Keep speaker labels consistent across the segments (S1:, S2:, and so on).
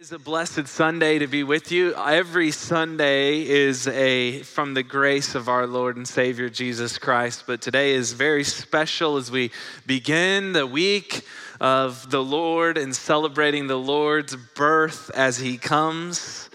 S1: It's a blessed Sunday to be with you. Every Sunday is a from the grace of our Lord and Savior Jesus Christ, but today is very special as we begin the week of the Lord and celebrating the Lord's birth as he comes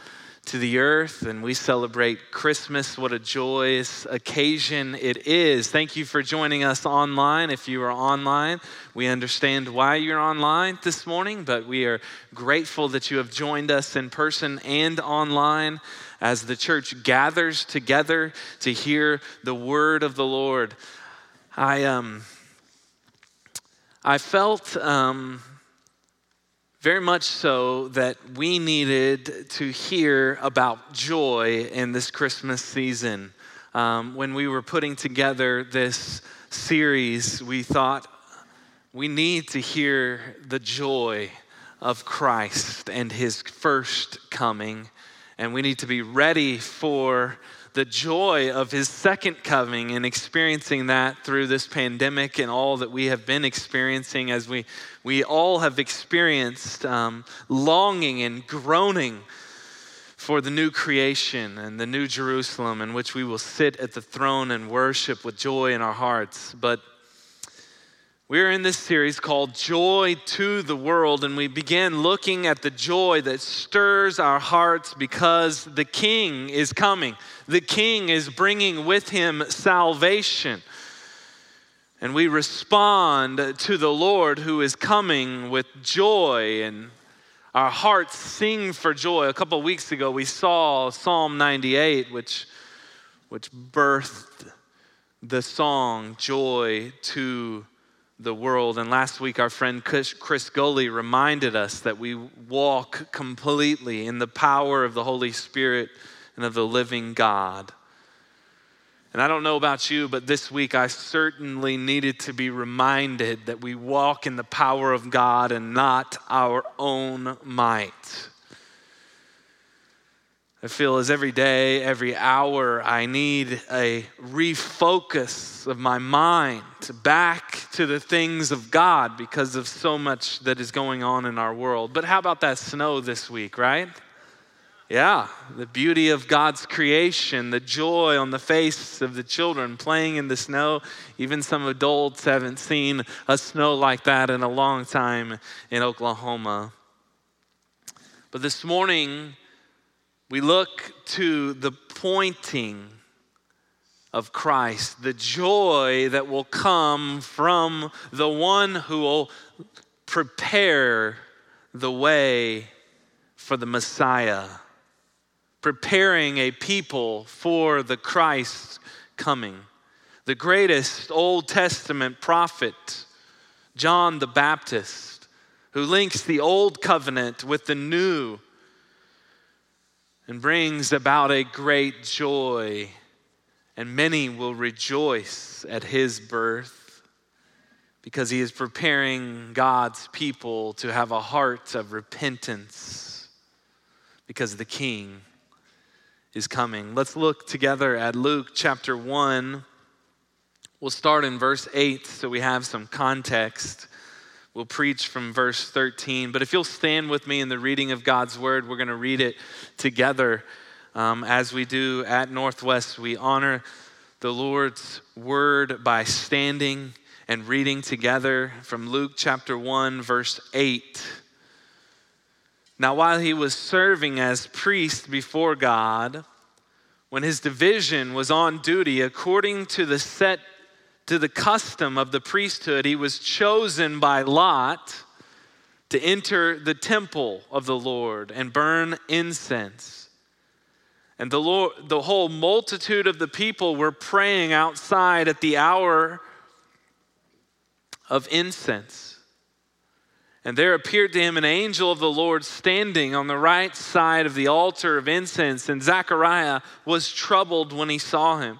S1: to the earth and we celebrate Christmas. What a joyous occasion it is. Thank you for joining us online. If you are online, we understand why you're online this morning, but we are grateful that you have joined us in person and online as the church gathers together to hear the word of the Lord. I um I felt um very much so that we needed to hear about joy in this Christmas season. Um, when we were putting together this series, we thought we need to hear the joy of Christ and his first coming, and we need to be ready for the joy of his second coming and experiencing that through this pandemic and all that we have been experiencing as we, we all have experienced um, longing and groaning for the new creation and the new Jerusalem in which we will sit at the throne and worship with joy in our hearts. But we're in this series called Joy to the World, and we begin looking at the joy that stirs our hearts because the King is coming. The King is bringing with him salvation. And we respond to the Lord who is coming with joy, and our hearts sing for joy. A couple weeks ago, we saw Psalm 98, which, which birthed the song Joy to the world. And last week, our friend Chris Goley reminded us that we walk completely in the power of the Holy Spirit and of the living God. And I don't know about you, but this week I certainly needed to be reminded that we walk in the power of God and not our own might. I feel as every day, every hour, I need a refocus of my mind back to the things of God because of so much that is going on in our world. But how about that snow this week, right? Yeah, the beauty of God's creation, the joy on the face of the children playing in the snow. Even some adults haven't seen a snow like that in a long time in Oklahoma. But this morning, we look to the pointing of Christ, the joy that will come from the one who will prepare the way for the Messiah, preparing a people for the Christ coming. The greatest Old Testament prophet, John the Baptist, who links the Old Covenant with the New and brings about a great joy, and many will rejoice at his birth because he is preparing God's people to have a heart of repentance because the King is coming. Let's look together at Luke chapter 1. We'll start in verse 8 so we have some context. We'll preach from verse 13. But if you'll stand with me in the reading of God's word, we're going to read it together. Um, as we do at Northwest, we honor the Lord's word by standing and reading together from Luke chapter 1, verse 8. Now, while he was serving as priest before God, when his division was on duty according to the set to the custom of the priesthood, he was chosen by Lot to enter the temple of the Lord and burn incense. And the, Lord, the whole multitude of the people were praying outside at the hour of incense. And there appeared to him an angel of the Lord standing on the right side of the altar of incense. And Zechariah was troubled when he saw him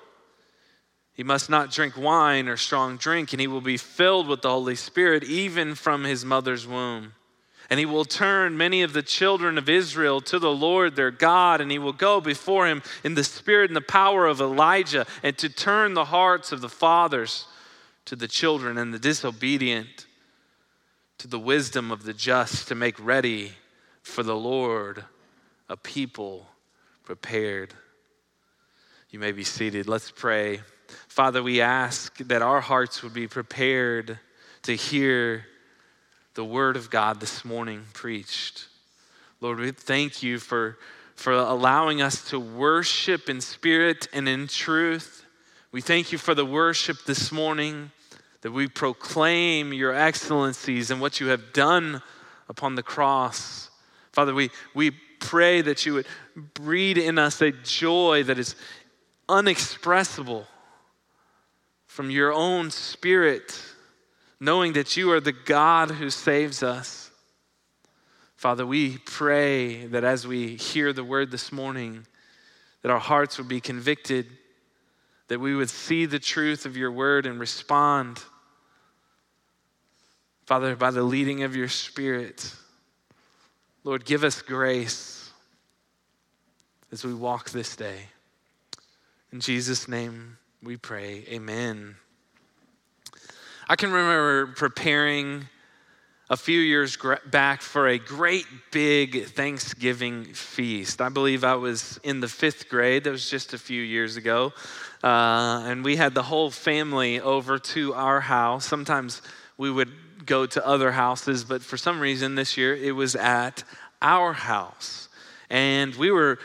S1: He must not drink wine or strong drink, and he will be filled with the Holy Spirit even from his mother's womb. And he will turn many of the children of Israel to the Lord their God, and he will go before him in the spirit and the power of Elijah, and to turn the hearts of the fathers to the children and the disobedient to the wisdom of the just, to make ready for the Lord a people prepared. You may be seated. Let's pray. Father, we ask that our hearts would be prepared to hear the word of God this morning preached. Lord, we thank you for, for allowing us to worship in spirit and in truth. We thank you for the worship this morning, that we proclaim your excellencies and what you have done upon the cross. Father, we, we pray that you would breed in us a joy that is unexpressible from your own spirit knowing that you are the God who saves us. Father, we pray that as we hear the word this morning, that our hearts would be convicted, that we would see the truth of your word and respond. Father, by the leading of your spirit, Lord, give us grace as we walk this day. In Jesus' name we pray. Amen. I can remember preparing a few years back for a great big Thanksgiving feast. I believe I was in the fifth grade, that was just a few years ago. Uh, and we had the whole family over to our house. Sometimes we would go to other houses, but for some reason this year it was at our house. And we were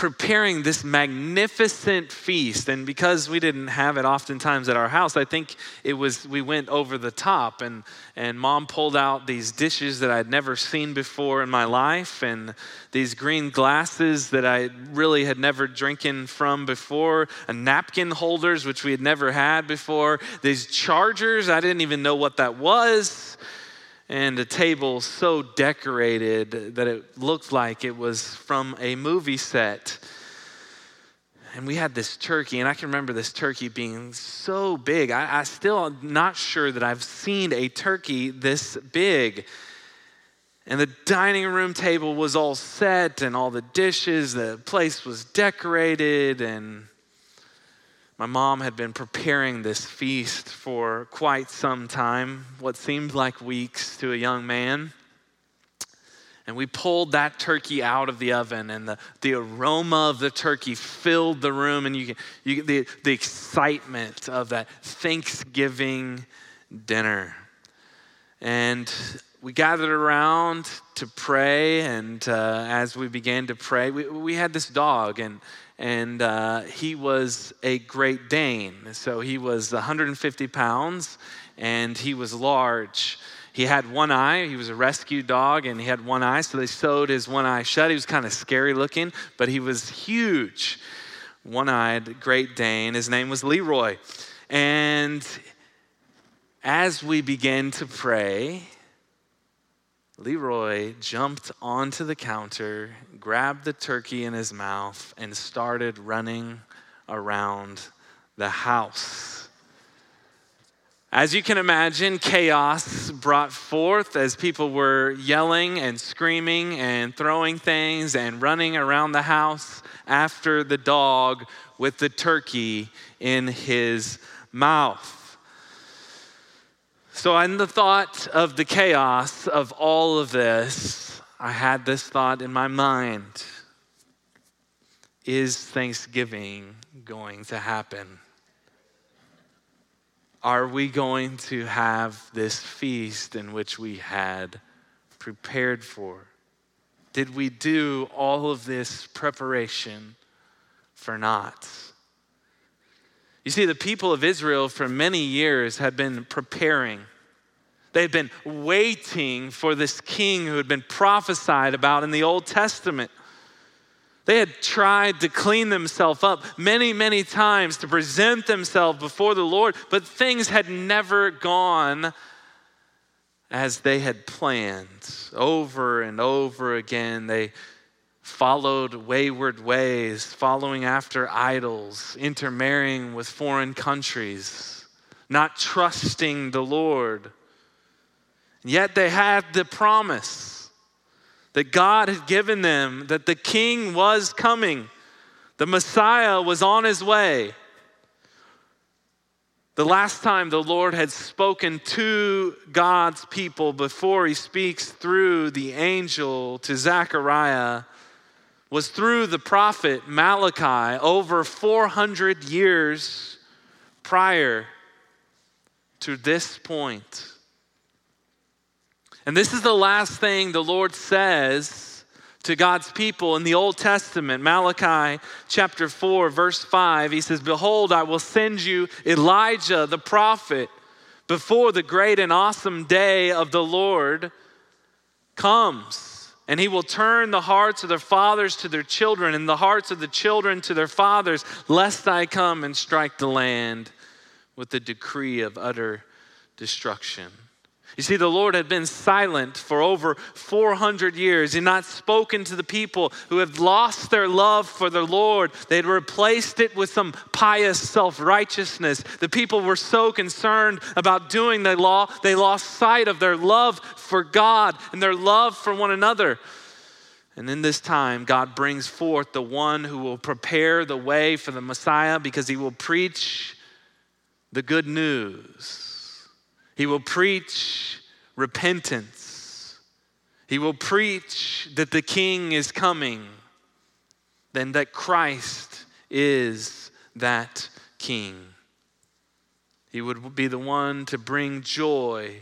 S1: preparing this magnificent feast. And because we didn't have it oftentimes at our house, I think it was, we went over the top. And, and mom pulled out these dishes that I'd never seen before in my life, and these green glasses that I really had never drinking from before, a napkin holders, which we had never had before, these chargers, I didn't even know what that was and a table so decorated that it looked like it was from a movie set. And we had this turkey, and I can remember this turkey being so big. I, I still am not sure that I've seen a turkey this big. And the dining room table was all set, and all the dishes, the place was decorated, and my mom had been preparing this feast for quite some time, what seemed like weeks to a young man. And we pulled that turkey out of the oven, and the, the aroma of the turkey filled the room, and you get, you the, the excitement of that Thanksgiving dinner. And we gathered around to pray, and uh, as we began to pray, we, we had this dog, and and uh, he was a Great Dane. So he was 150 pounds and he was large. He had one eye. He was a rescue dog and he had one eye. So they sewed his one eye shut. He was kind of scary looking, but he was huge. One eyed Great Dane. His name was Leroy. And as we began to pray, Leroy jumped onto the counter, grabbed the turkey in his mouth, and started running around the house. As you can imagine, chaos brought forth as people were yelling and screaming and throwing things and running around the house after the dog with the turkey in his mouth. So, in the thought of the chaos of all of this, I had this thought in my mind Is Thanksgiving going to happen? Are we going to have this feast in which we had prepared for? Did we do all of this preparation for naught? You see, the people of Israel for many years had been preparing. They had been waiting for this king who had been prophesied about in the Old Testament. They had tried to clean themselves up many, many times to present themselves before the Lord, but things had never gone as they had planned. Over and over again, they followed wayward ways, following after idols, intermarrying with foreign countries, not trusting the Lord. Yet they had the promise that God had given them that the king was coming, the Messiah was on his way. The last time the Lord had spoken to God's people before he speaks through the angel to Zechariah was through the prophet Malachi over 400 years prior to this point. And this is the last thing the Lord says to God's people in the Old Testament. Malachi chapter 4, verse 5, he says, Behold, I will send you Elijah the prophet before the great and awesome day of the Lord comes. And he will turn the hearts of their fathers to their children, and the hearts of the children to their fathers, lest I come and strike the land with the decree of utter destruction. You see, the Lord had been silent for over 400 years. He had not spoken to the people who had lost their love for the Lord. They had replaced it with some pious self righteousness. The people were so concerned about doing the law, they lost sight of their love for God and their love for one another. And in this time, God brings forth the one who will prepare the way for the Messiah because he will preach the good news he will preach repentance. He will preach that the king is coming, then that Christ is that king. He would be the one to bring joy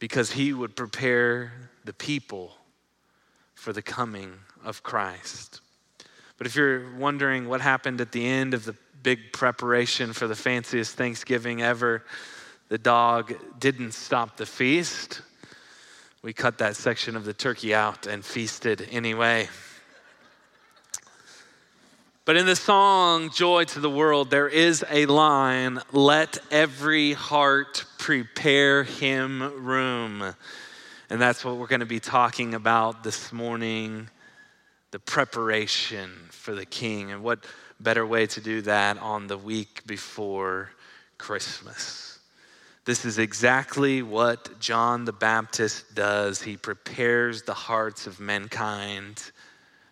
S1: because he would prepare the people for the coming of Christ. But if you're wondering what happened at the end of the big preparation for the fanciest Thanksgiving ever, the dog didn't stop the feast. We cut that section of the turkey out and feasted anyway. But in the song Joy to the World, there is a line let every heart prepare him room. And that's what we're going to be talking about this morning the preparation for the king. And what better way to do that on the week before Christmas? This is exactly what John the Baptist does. He prepares the hearts of mankind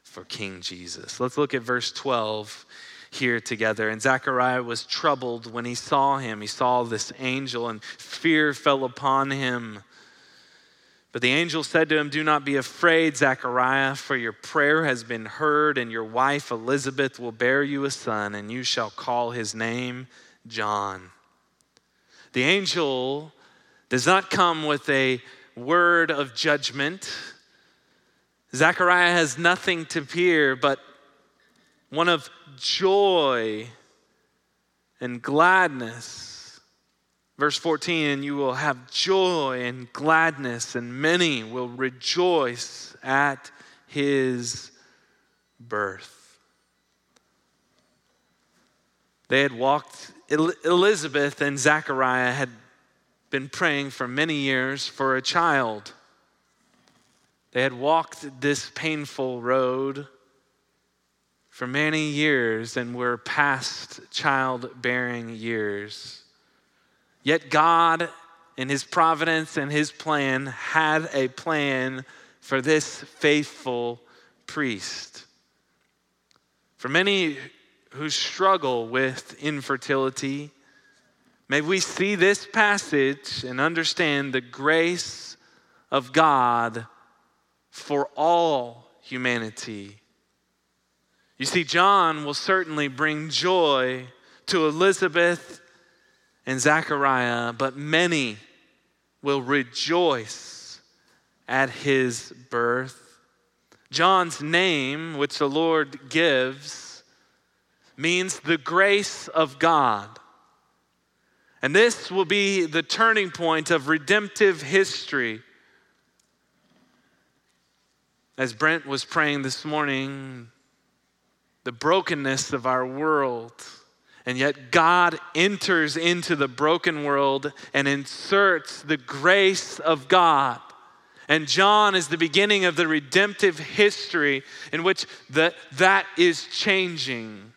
S1: for King Jesus. Let's look at verse 12 here together. And Zechariah was troubled when he saw him. He saw this angel, and fear fell upon him. But the angel said to him, Do not be afraid, Zechariah, for your prayer has been heard, and your wife Elizabeth will bear you a son, and you shall call his name John. The angel does not come with a word of judgment. Zechariah has nothing to fear but one of joy and gladness. Verse 14, and you will have joy and gladness, and many will rejoice at his birth. They had walked Elizabeth and Zachariah had been praying for many years for a child. They had walked this painful road for many years and were past childbearing years. Yet God, in His providence and His plan, had a plan for this faithful priest. For many who struggle with infertility. May we see this passage and understand the grace of God for all humanity. You see, John will certainly bring joy to Elizabeth and Zachariah, but many will rejoice at his birth. John's name, which the Lord gives, means the grace of God. And this will be the turning point of redemptive history. As Brent was praying this morning, the brokenness of our world, and yet God enters into the broken world and inserts the grace of God And John is the beginning of the redemptive history in which the, that is changing.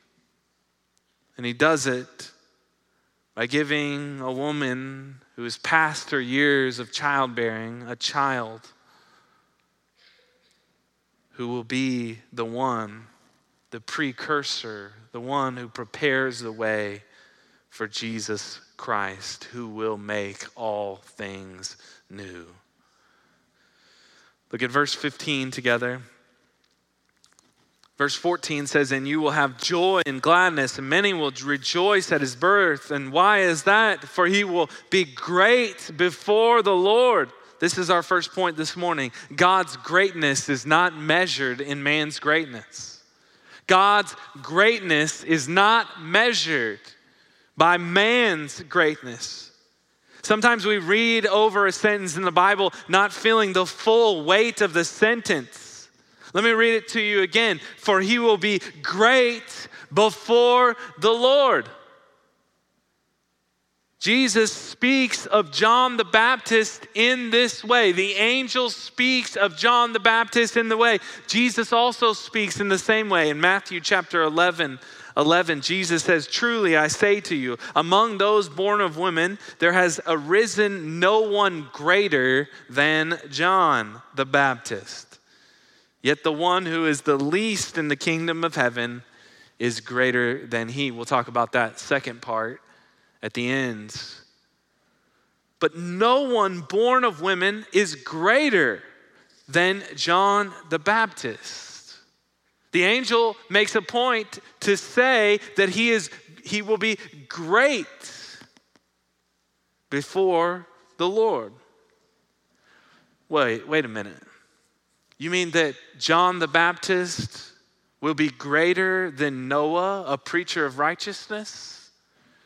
S1: And he does it by giving a woman who is past her years of childbearing a child who will be the one, the precursor, the one who prepares the way for Jesus Christ, who will make all things new. Look at verse 15 together. Verse 14 says, And you will have joy and gladness, and many will rejoice at his birth. And why is that? For he will be great before the Lord. This is our first point this morning. God's greatness is not measured in man's greatness. God's greatness is not measured by man's greatness. Sometimes we read over a sentence in the Bible not feeling the full weight of the sentence. Let me read it to you again. For he will be great before the Lord. Jesus speaks of John the Baptist in this way. The angel speaks of John the Baptist in the way. Jesus also speaks in the same way. In Matthew chapter 11, 11, Jesus says, Truly I say to you, among those born of women, there has arisen no one greater than John the Baptist. Yet the one who is the least in the kingdom of heaven is greater than he. We'll talk about that second part at the end. But no one born of women is greater than John the Baptist. The angel makes a point to say that he is he will be great before the Lord. Wait, wait a minute. You mean that John the Baptist will be greater than Noah, a preacher of righteousness?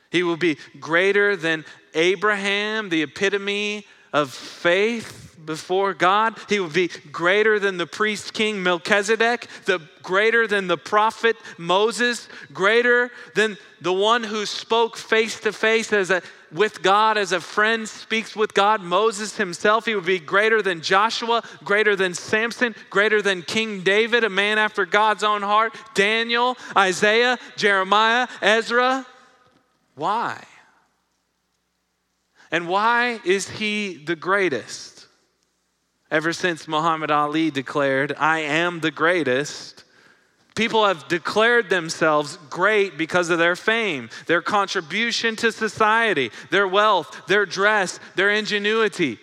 S1: He will be greater than Abraham, the epitome of faith before God. He will be greater than the priest king Melchizedek, the greater than the prophet Moses, greater than the one who spoke face to face as a with God as a friend speaks with God, Moses himself, he would be greater than Joshua, greater than Samson, greater than King David, a man after God's own heart, Daniel, Isaiah, Jeremiah, Ezra. Why? And why is he the greatest? Ever since Muhammad Ali declared, I am the greatest, people have declared themselves great because of their fame, their contribution to society, their wealth, their dress, their ingenuity.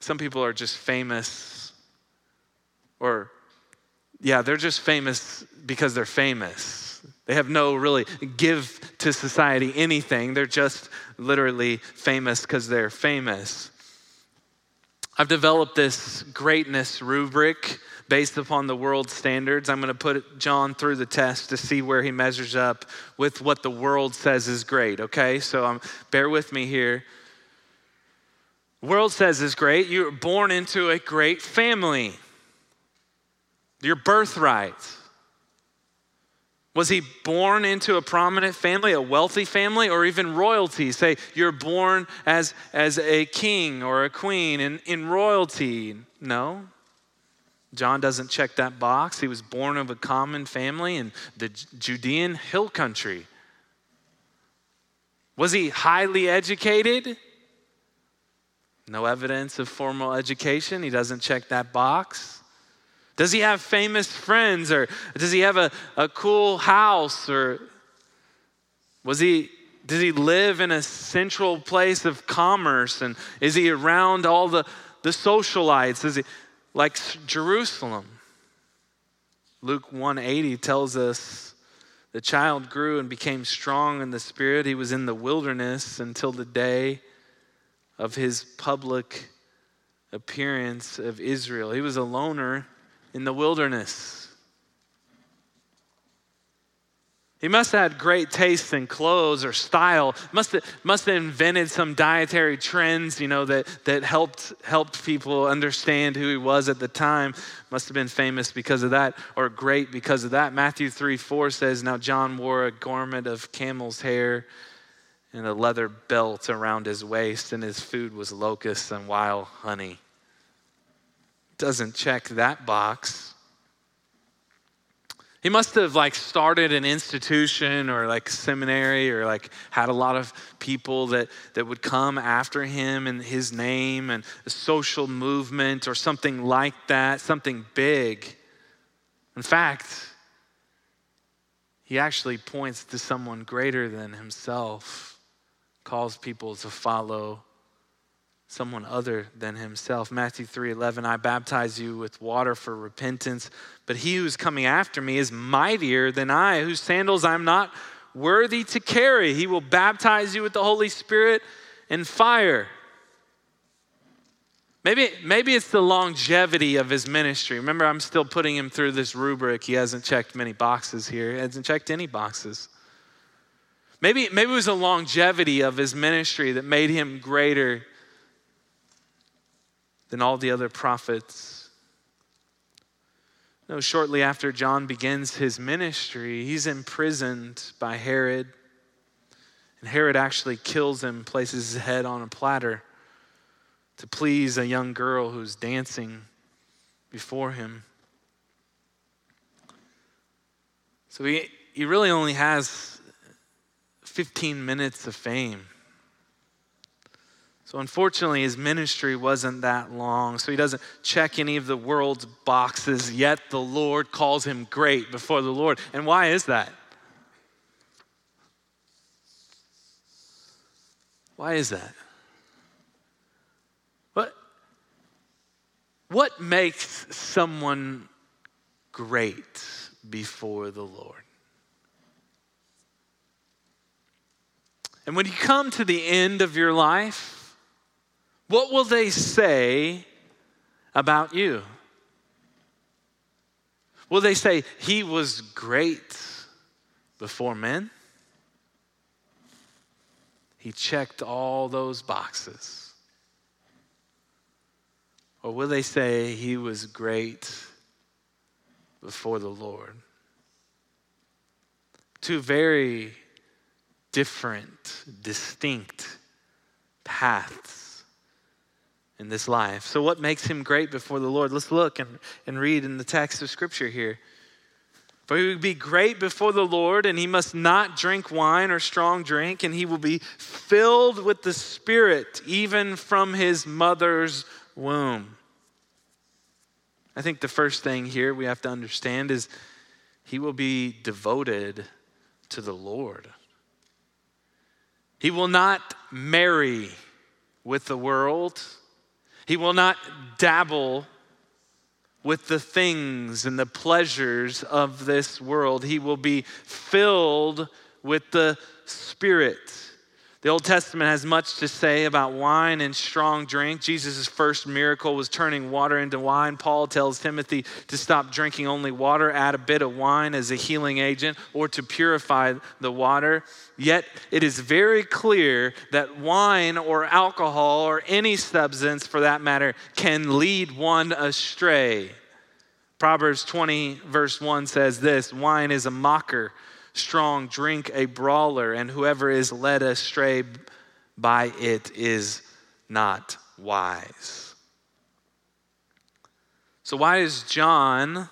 S1: Some people are just famous, or, yeah, they're just famous because they're famous they have no really give to society anything. They're just literally famous because they're famous. I've developed this greatness rubric based upon the world standards. I'm going to put John through the test to see where he measures up with what the world says is great, okay? So um, bear with me here. world says is great. You were born into a great family. Your birthright. Was he born into a prominent family, a wealthy family, or even royalty? Say you're born as, as a king or a queen in, in royalty. No. John doesn't check that box. He was born of a common family in the Judean hill country. Was he highly educated? No evidence of formal education. He doesn't check that box. Does he have famous friends or does he have a, a cool house or was he does he live in a central place of commerce and is he around all the, the socialites? Is he like Jerusalem? Luke 180 tells us the child grew and became strong in the spirit. He was in the wilderness until the day of his public appearance of Israel. He was a loner in the wilderness. He must have had great taste in clothes or style. Must have, must have invented some dietary trends, you know, that, that helped, helped people understand who he was at the time. Must have been famous because of that or great because of that. Matthew 3 4 says, Now John wore a garment of camel's hair and a leather belt around his waist, and his food was locusts and wild honey. Doesn't check that box. He must have like started an institution or like seminary or like had a lot of people that, that would come after him and his name and a social movement or something like that, something big. In fact, he actually points to someone greater than himself, calls people to follow someone other than himself. Matthew 3:11 I baptize you with water for repentance, but he who's coming after me is mightier than I, whose sandals I'm not worthy to carry. He will baptize you with the Holy Spirit and fire. Maybe, maybe it's the longevity of his ministry. Remember, I'm still putting him through this rubric. He hasn't checked many boxes here, he hasn't checked any boxes. Maybe, maybe it was the longevity of his ministry that made him greater than all the other prophets. No, shortly after John begins his ministry, he's imprisoned by Herod. And Herod actually kills him, places his head on a platter to please a young girl who's dancing before him. So he, he really only has 15 minutes of fame. So, unfortunately, his ministry wasn't that long. So, he doesn't check any of the world's boxes, yet the Lord calls him great before the Lord. And why is that? Why is that? What, what makes someone great before the Lord? And when you come to the end of your life, what will they say about you? Will they say, He was great before men? He checked all those boxes. Or will they say, He was great before the Lord? Two very different, distinct paths in this life. So, what makes him great before the Lord? Let's look and, and read in the text of Scripture here. For he will be great before the Lord, and he must not drink wine or strong drink, and he will be filled with the Spirit, even from his mother's womb. I think the first thing here we have to understand is he will be devoted to the Lord. He will not marry with the world. He will not dabble with the things and the pleasures of this world. He will be filled with the Spirit. The Old Testament has much to say about wine and strong drink. Jesus' first miracle was turning water into wine. Paul tells Timothy to stop drinking only water, add a bit of wine as a healing agent or to purify the water. Yet it is very clear that wine or alcohol or any substance for that matter can lead one astray. Proverbs 20, verse 1 says this wine is a mocker strong drink a brawler, and whoever is led astray by it is not wise. So, why is John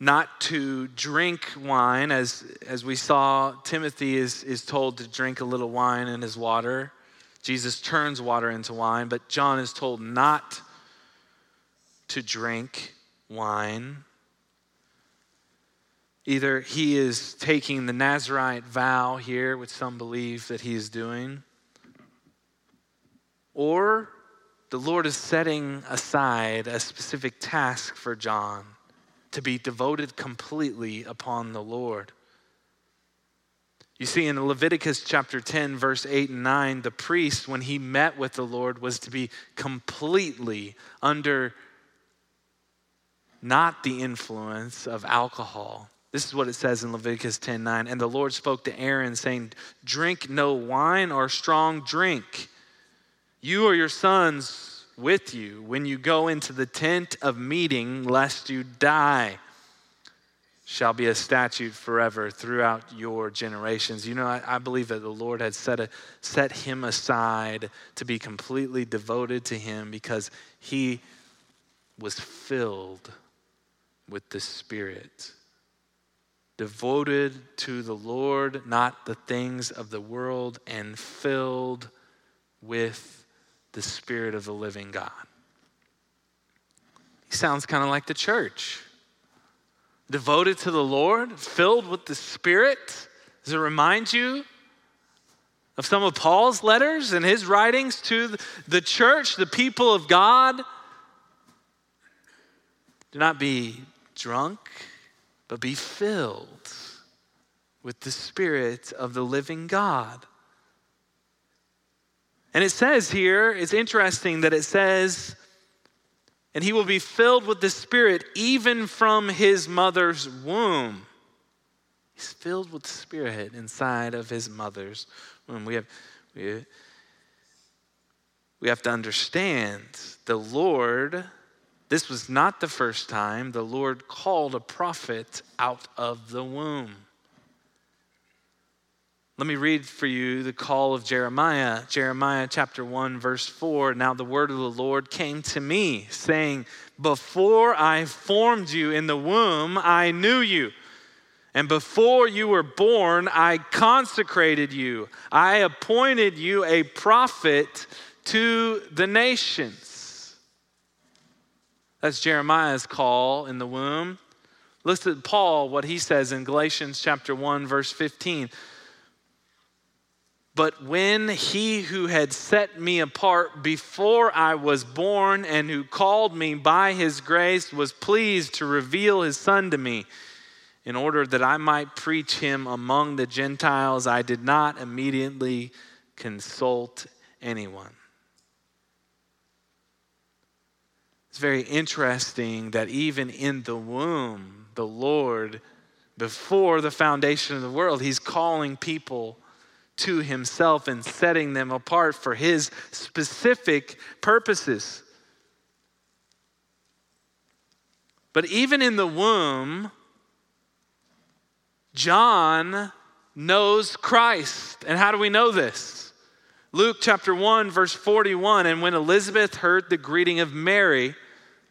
S1: not to drink wine, as, as we saw Timothy is, is told to drink a little wine in his water? Jesus turns water into wine, but John is told not to drink wine. Either he is taking the Nazarite vow here, which some believe that he is doing, or the Lord is setting aside a specific task for John to be devoted completely upon the Lord. You see, in Leviticus chapter 10, verse 8 and 9, the priest, when he met with the Lord, was to be completely under not the influence of alcohol this is what it says in Leviticus 10 9. And the Lord spoke to Aaron, saying, Drink no wine or strong drink, you or your sons with you, when you go into the tent of meeting, lest you die. shall be a statute forever throughout your generations. You know, I, I, believe that the Lord had set, a, set him aside to be completely devoted to him because he was filled with the Spirit. Devoted to the Lord, not the things of the world, and filled with the Spirit of the living God. He sounds kind of like the church devoted to the Lord, filled with the Spirit? Does it remind you of some of Paul's letters and his writings to the church, the people of God? Do not be drunk, but be filled with the Spirit of the living God. And it says here, it's interesting that it says, and he will be filled with the Spirit even from his mother's womb. He's filled with the Spirit inside of his mother's womb. We have, we, we have to understand the Lord, this was not the first time the Lord called a prophet out of the womb. Let me read for you the call of Jeremiah. Jeremiah chapter 1, verse 4. Now the word of the Lord came to me, saying, Before I formed you in the womb, I knew you. And before you were born, I consecrated you. I appointed you a prophet to the nations. That's Jeremiah's call in the womb. Listen to Paul, what he says in Galatians chapter 1, verse 15. But when he who had set me apart before I was born and who called me by his grace was pleased to reveal his son to me, in order that I might preach him among the Gentiles, I did not immediately consult anyone. It's very interesting that even in the womb, the Lord, before the foundation of the world, he's calling people to himself and setting them apart for his specific purposes. But even in the womb, John knows Christ. And how do we know this? Luke chapter 1, verse 41. And when Elizabeth heard the greeting of Mary,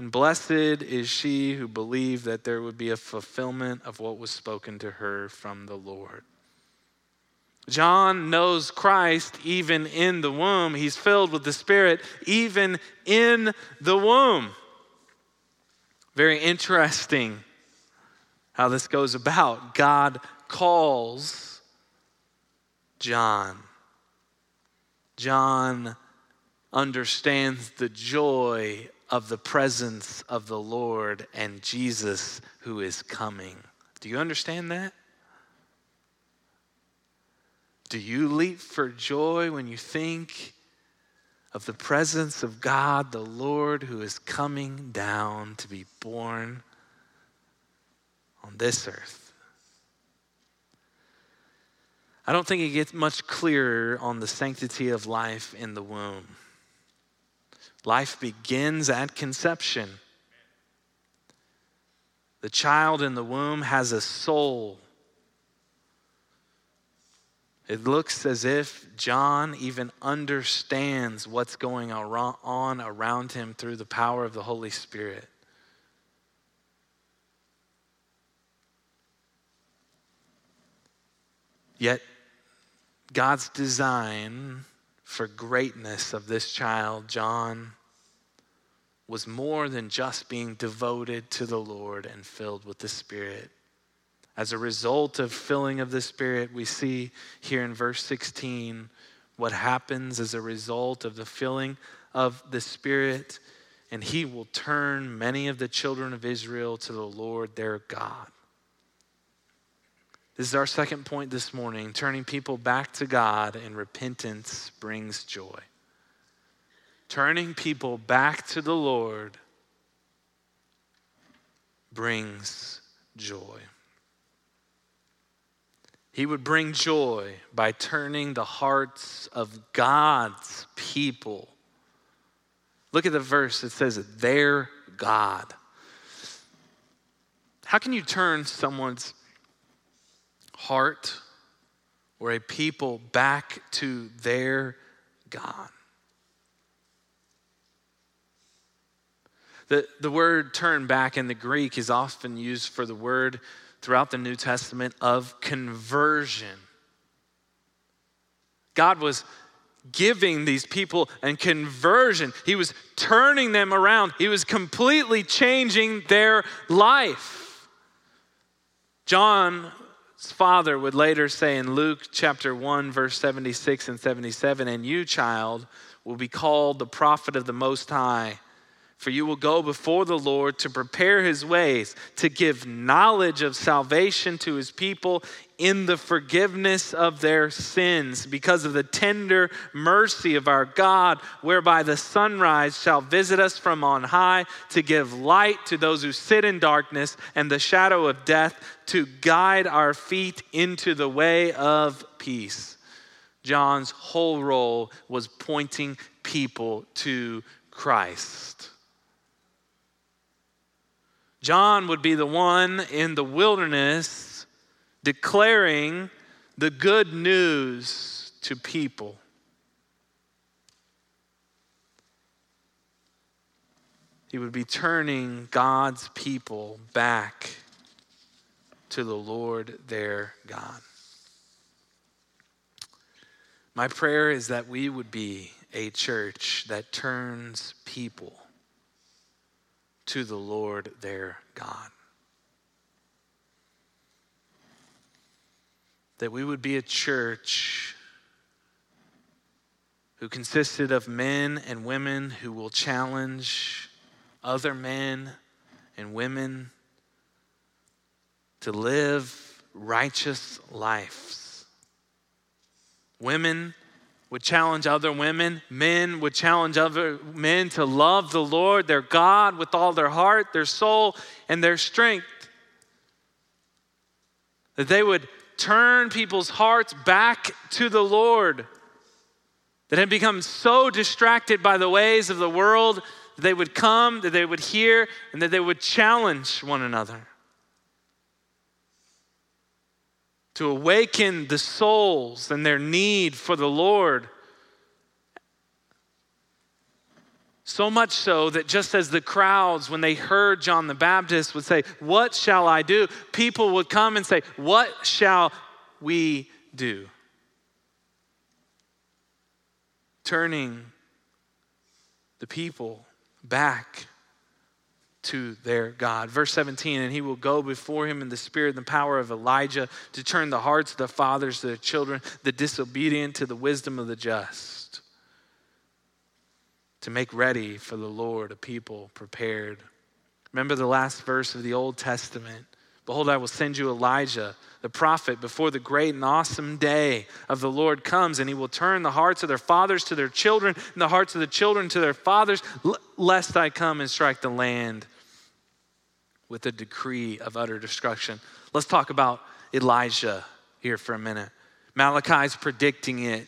S1: And blessed is she who believed that there would be a fulfillment of what was spoken to her from the Lord. John knows Christ even in the womb. He's filled with the Spirit even in the womb. Very interesting how this goes about. God calls John. John understands the joy of the presence of the Lord and Jesus who is coming. Do you understand that? Do you leap for joy when you think of the presence of God, the Lord, who is coming down to be born on this earth? I don't think it gets much clearer on the sanctity of life in the womb. Life begins at conception. The child in the womb has a soul. It looks as if John even understands what's going on around him through the power of the Holy Spirit. Yet, God's design for greatness of this child, John, was more than just being devoted to the Lord and filled with the Spirit. As a result of filling of the Spirit, we see here in verse 16 what happens as a result of the filling of the Spirit, and He will turn many of the children of Israel to the Lord their God. This is our second point this morning. Turning people back to God and repentance brings joy. Turning people back to the Lord brings joy. He would bring joy by turning the hearts of God's people. Look at the verse, it says, their God. How can you turn someone's heart or a people back to their God? The, the word turn back in the Greek is often used for the word throughout the New Testament of conversion. God was giving these people and conversion. He was turning them around. He was completely changing their life. John's father would later say in Luke chapter 1 verse 76 and 77, "And you, child, will be called the prophet of the most high." For you will go before the Lord to prepare his ways, to give knowledge of salvation to his people in the forgiveness of their sins, because of the tender mercy of our God, whereby the sunrise shall visit us from on high, to give light to those who sit in darkness and the shadow of death, to guide our feet into the way of peace. John's whole role was pointing people to Christ. John would be the one in the wilderness declaring the good news to people. He would be turning God's people back to the Lord their God. My prayer is that we would be a church that turns people to the Lord their God. That we would be a church who consisted of men and women who will challenge other men and women to live righteous lives. Women would challenge other women. Men would challenge other men to love the Lord, their God, with all their heart, their soul, and their strength. That they would turn people's hearts back to the Lord that had become so distracted by the ways of the world that they would come, that they would hear, and that they would challenge one another. To awaken the souls and their need for the Lord. So much so that just as the crowds, when they heard John the Baptist, would say, What shall I do? People would come and say, What shall we do? Turning the people back to their God. Verse 17, and he will go before him in the spirit and the power of Elijah to turn the hearts of the fathers to the children, the disobedient to the wisdom of the just, to make ready for the Lord a people prepared. Remember the last verse of the Old Testament. Behold, I will send you Elijah, the prophet, before the great and awesome day of the Lord comes, and he will turn the hearts of their fathers to their children, and the hearts of the children to their fathers, lest I come and strike the land with a decree of utter destruction. Let's talk about Elijah here for a minute. Malachi's predicting it.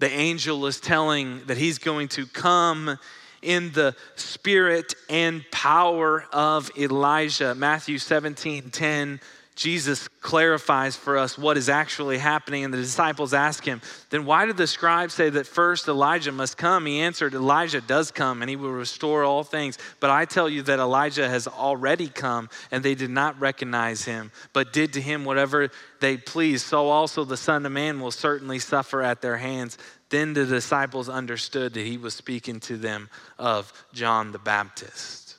S1: The angel is telling that he's going to come in the spirit and power of Elijah. Matthew 17 10 Jesus clarifies for us what is actually happening, and the disciples ask him, Then why did the scribes say that first Elijah must come? He answered, Elijah does come, and he will restore all things. But I tell you that Elijah has already come, and they did not recognize him, but did to him whatever they pleased. So also the Son of Man will certainly suffer at their hands. Then the disciples understood that he was speaking to them of John the Baptist.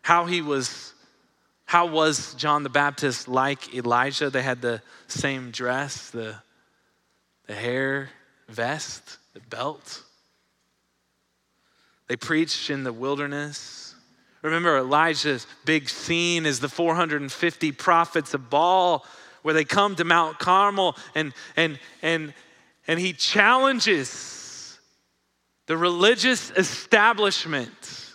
S1: How he was how was John the Baptist like Elijah? They had the same dress, the, the hair, vest, the belt. They preached in the wilderness, Remember Elijah's big scene is the 450 prophets of Baal where they come to Mount Carmel and and and and he challenges the religious establishment.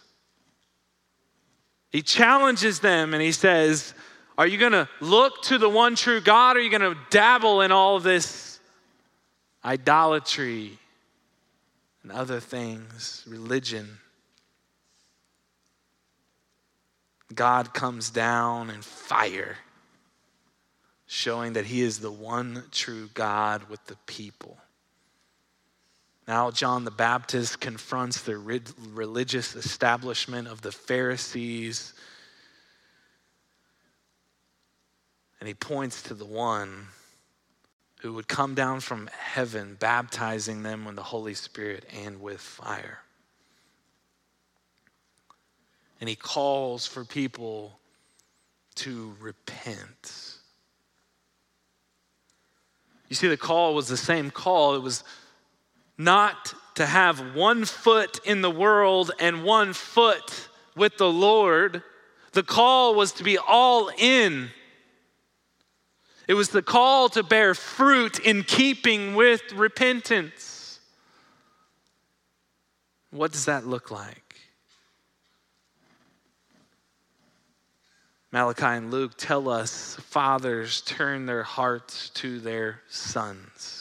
S1: He challenges them and he says, Are you going to look to the one true God or are you going to dabble in all this idolatry and other things, religion? God comes down in fire, showing that He is the one true God with the people. Now, John the Baptist confronts the religious establishment of the Pharisees, and he points to the one who would come down from heaven, baptizing them with the Holy Spirit and with fire and he calls for people to repent. You see, the call was the same call. It was not to have one foot in the world and one foot with the Lord. The call was to be all in. It was the call to bear fruit in keeping with repentance. What does that look like? Malachi and Luke tell us fathers turn their hearts to their sons.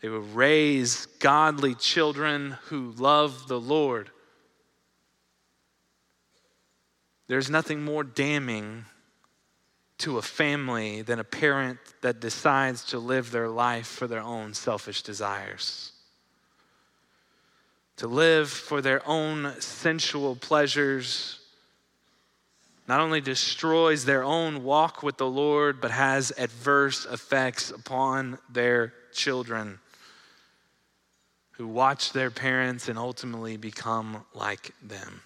S1: They will raise godly children who love the Lord. There's nothing more damning to a family than a parent that decides to live their life for their own selfish desires, to live for their own sensual pleasures not only destroys their own walk with the Lord, but has adverse effects upon their children who watch their parents and ultimately become like them.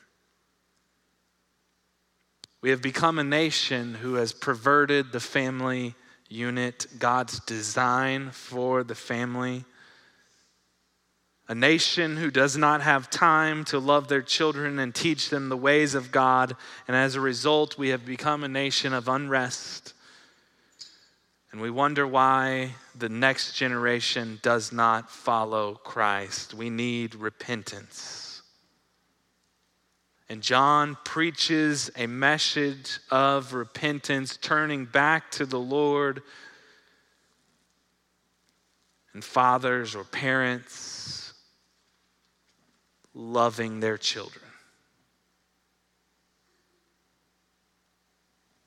S1: We have become a nation who has perverted the family unit, God's design for the family a nation who does not have time to love their children and teach them the ways of God. And as a result, we have become a nation of unrest. And we wonder why the next generation does not follow Christ. We need repentance. And John preaches a message of repentance, turning back to the Lord. And fathers or parents, loving their children.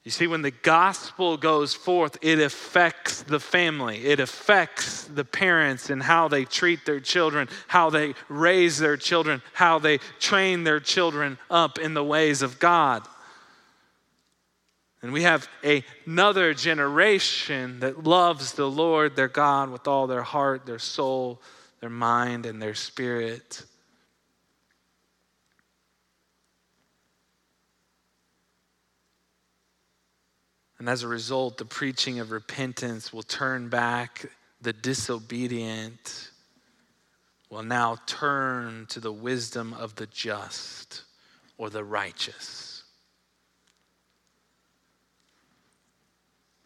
S1: You see, when the gospel goes forth, it affects the family. It affects the parents and how they treat their children, how they raise their children, how they train their children up in the ways of God. And we have a, another generation that loves the Lord, their God, with all their heart, their soul, their mind, and their spirit. And as a result, the preaching of repentance will turn back the disobedient, will now turn to the wisdom of the just or the righteous.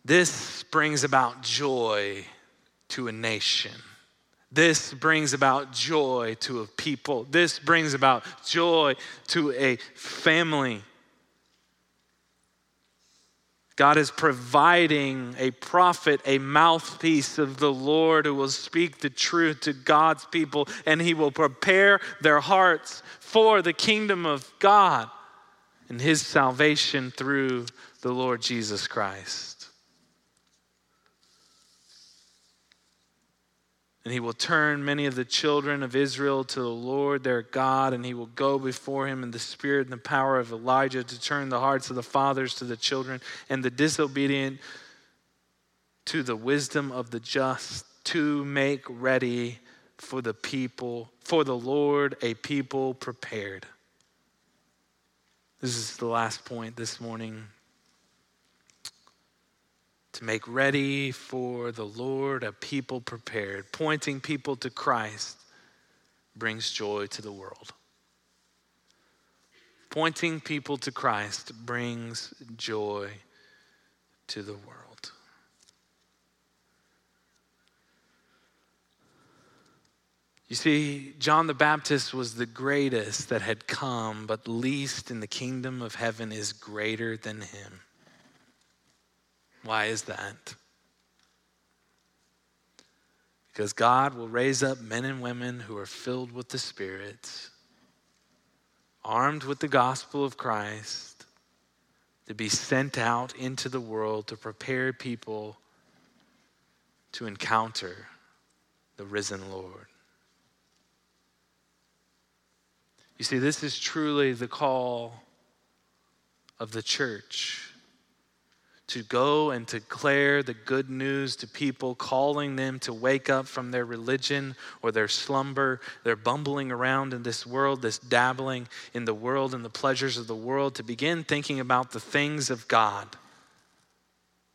S1: This brings about joy to a nation. This brings about joy to a people. This brings about joy to a family. God is providing a prophet, a mouthpiece of the Lord who will speak the truth to God's people and he will prepare their hearts for the kingdom of God and his salvation through the Lord Jesus Christ. And he will turn many of the children of Israel to the Lord their God, and he will go before him in the spirit and the power of Elijah to turn the hearts of the fathers to the children and the disobedient to the wisdom of the just to make ready for the people, for the Lord, a people prepared. This is the last point this morning to make ready for the Lord a people prepared, pointing people to Christ brings joy to the world. Pointing people to Christ brings joy to the world. You see, John the Baptist was the greatest that had come, but least in the kingdom of heaven is greater than him. Why is that? Because God will raise up men and women who are filled with the Spirit, armed with the gospel of Christ, to be sent out into the world to prepare people to encounter the risen Lord. You see, this is truly the call of the church to go and declare the good news to people, calling them to wake up from their religion or their slumber, their bumbling around in this world, this dabbling in the world and the pleasures of the world, to begin thinking about the things of God,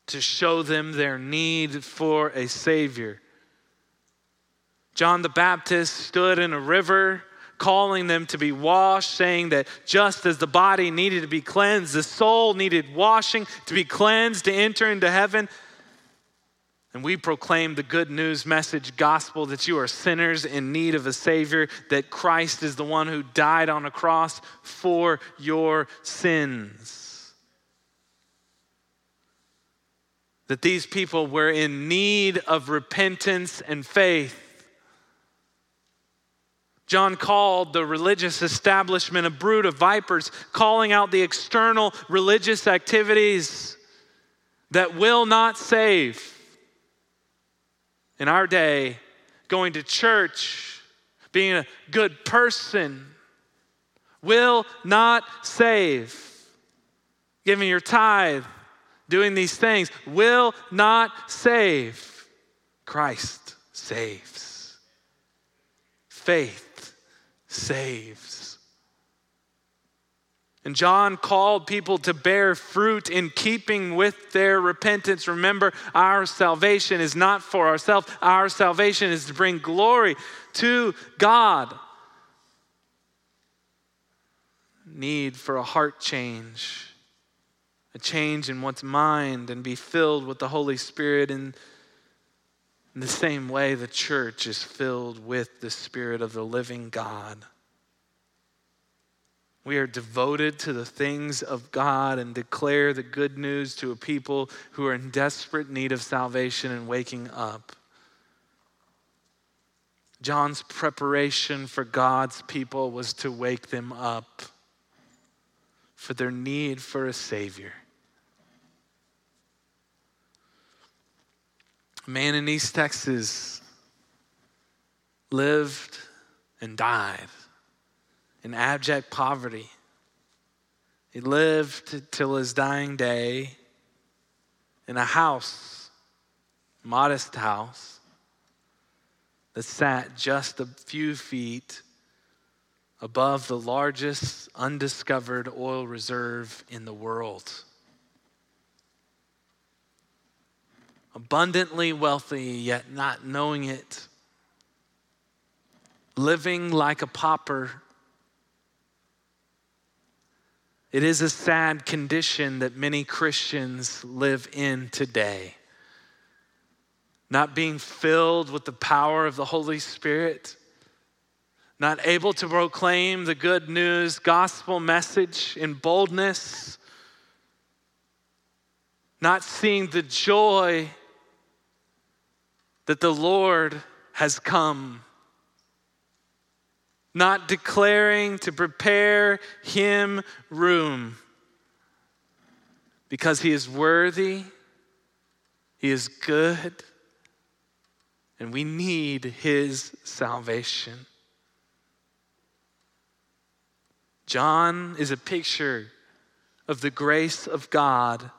S1: to show them their need for a Savior. John the Baptist stood in a river calling them to be washed, saying that just as the body needed to be cleansed, the soul needed washing to be cleansed to enter into heaven. And we proclaim the good news message gospel that you are sinners in need of a Savior, that Christ is the one who died on a cross for your sins. That these people were in need of repentance and faith John called the religious establishment a brood of vipers, calling out the external religious activities that will not save. In our day, going to church, being a good person, will not save. Giving your tithe, doing these things, will not save. Christ saves. Faith saves. And John called people to bear fruit in keeping with their repentance. Remember, our salvation is not for ourselves, our salvation is to bring glory to God. Need for a heart change, a change in one's mind, and be filled with the Holy Spirit. In the same way, the church is filled with the Spirit of the living God. We are devoted to the things of God and declare the good news to a people who are in desperate need of salvation and waking up. John's preparation for God's people was to wake them up for their need for a Savior. A man in East Texas lived and died in abject poverty. He lived till his dying day in a house, modest house, that sat just a few feet above the largest undiscovered oil reserve in the world. Abundantly wealthy, yet not knowing it. Living like a pauper It is a sad condition that many Christians live in today. Not being filled with the power of the Holy Spirit, not able to proclaim the good news, gospel message in boldness, not seeing the joy that the Lord has come not declaring to prepare him room because he is worthy, he is good, and we need his salvation. John is a picture of the grace of God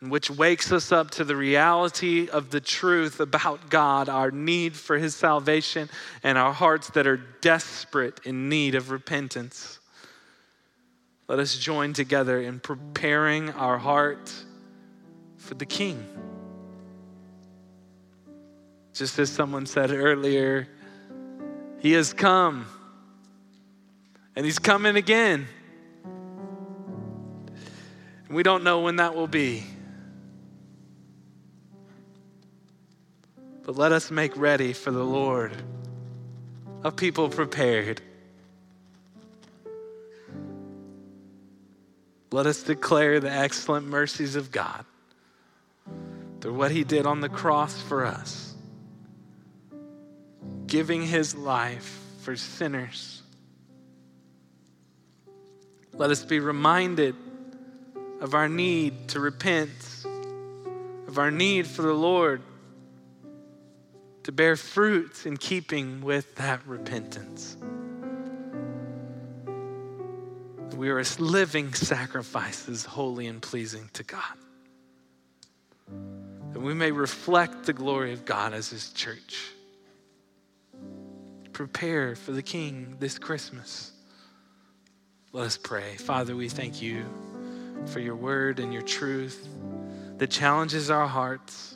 S1: which wakes us up to the reality of the truth about God, our need for His salvation, and our hearts that are desperate in need of repentance. Let us join together in preparing our heart for the King. Just as someone said earlier, He has come, and He's coming again. We don't know when that will be. But let us make ready for the Lord, a people prepared. Let us declare the excellent mercies of God through what He did on the cross for us, giving His life for sinners. Let us be reminded of our need to repent, of our need for the Lord to bear fruit in keeping with that repentance. We are living sacrifices, holy and pleasing to God. That we may reflect the glory of God as His church. Prepare for the King this Christmas. Let us pray. Father, we thank you for your word and your truth that challenges our hearts.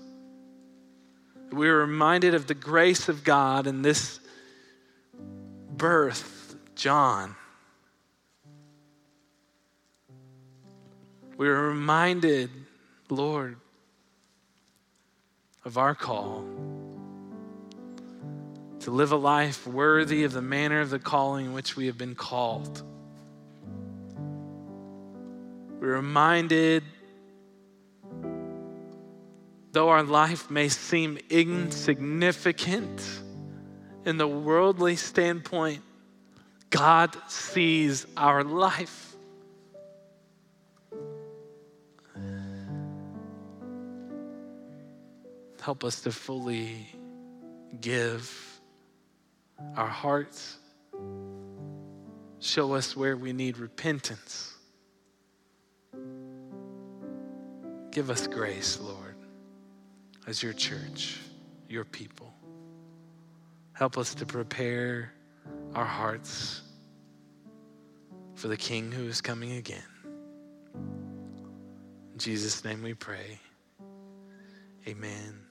S1: We are reminded of the grace of God in this birth, John. We are reminded, Lord, of our call to live a life worthy of the manner of the calling in which we have been called. We're reminded, though our life may seem insignificant in the worldly standpoint, God sees our life. Help us to fully give our hearts. Show us where we need repentance. Give us grace, Lord, as your church, your people. Help us to prepare our hearts for the King who is coming again. In Jesus' name we pray. Amen.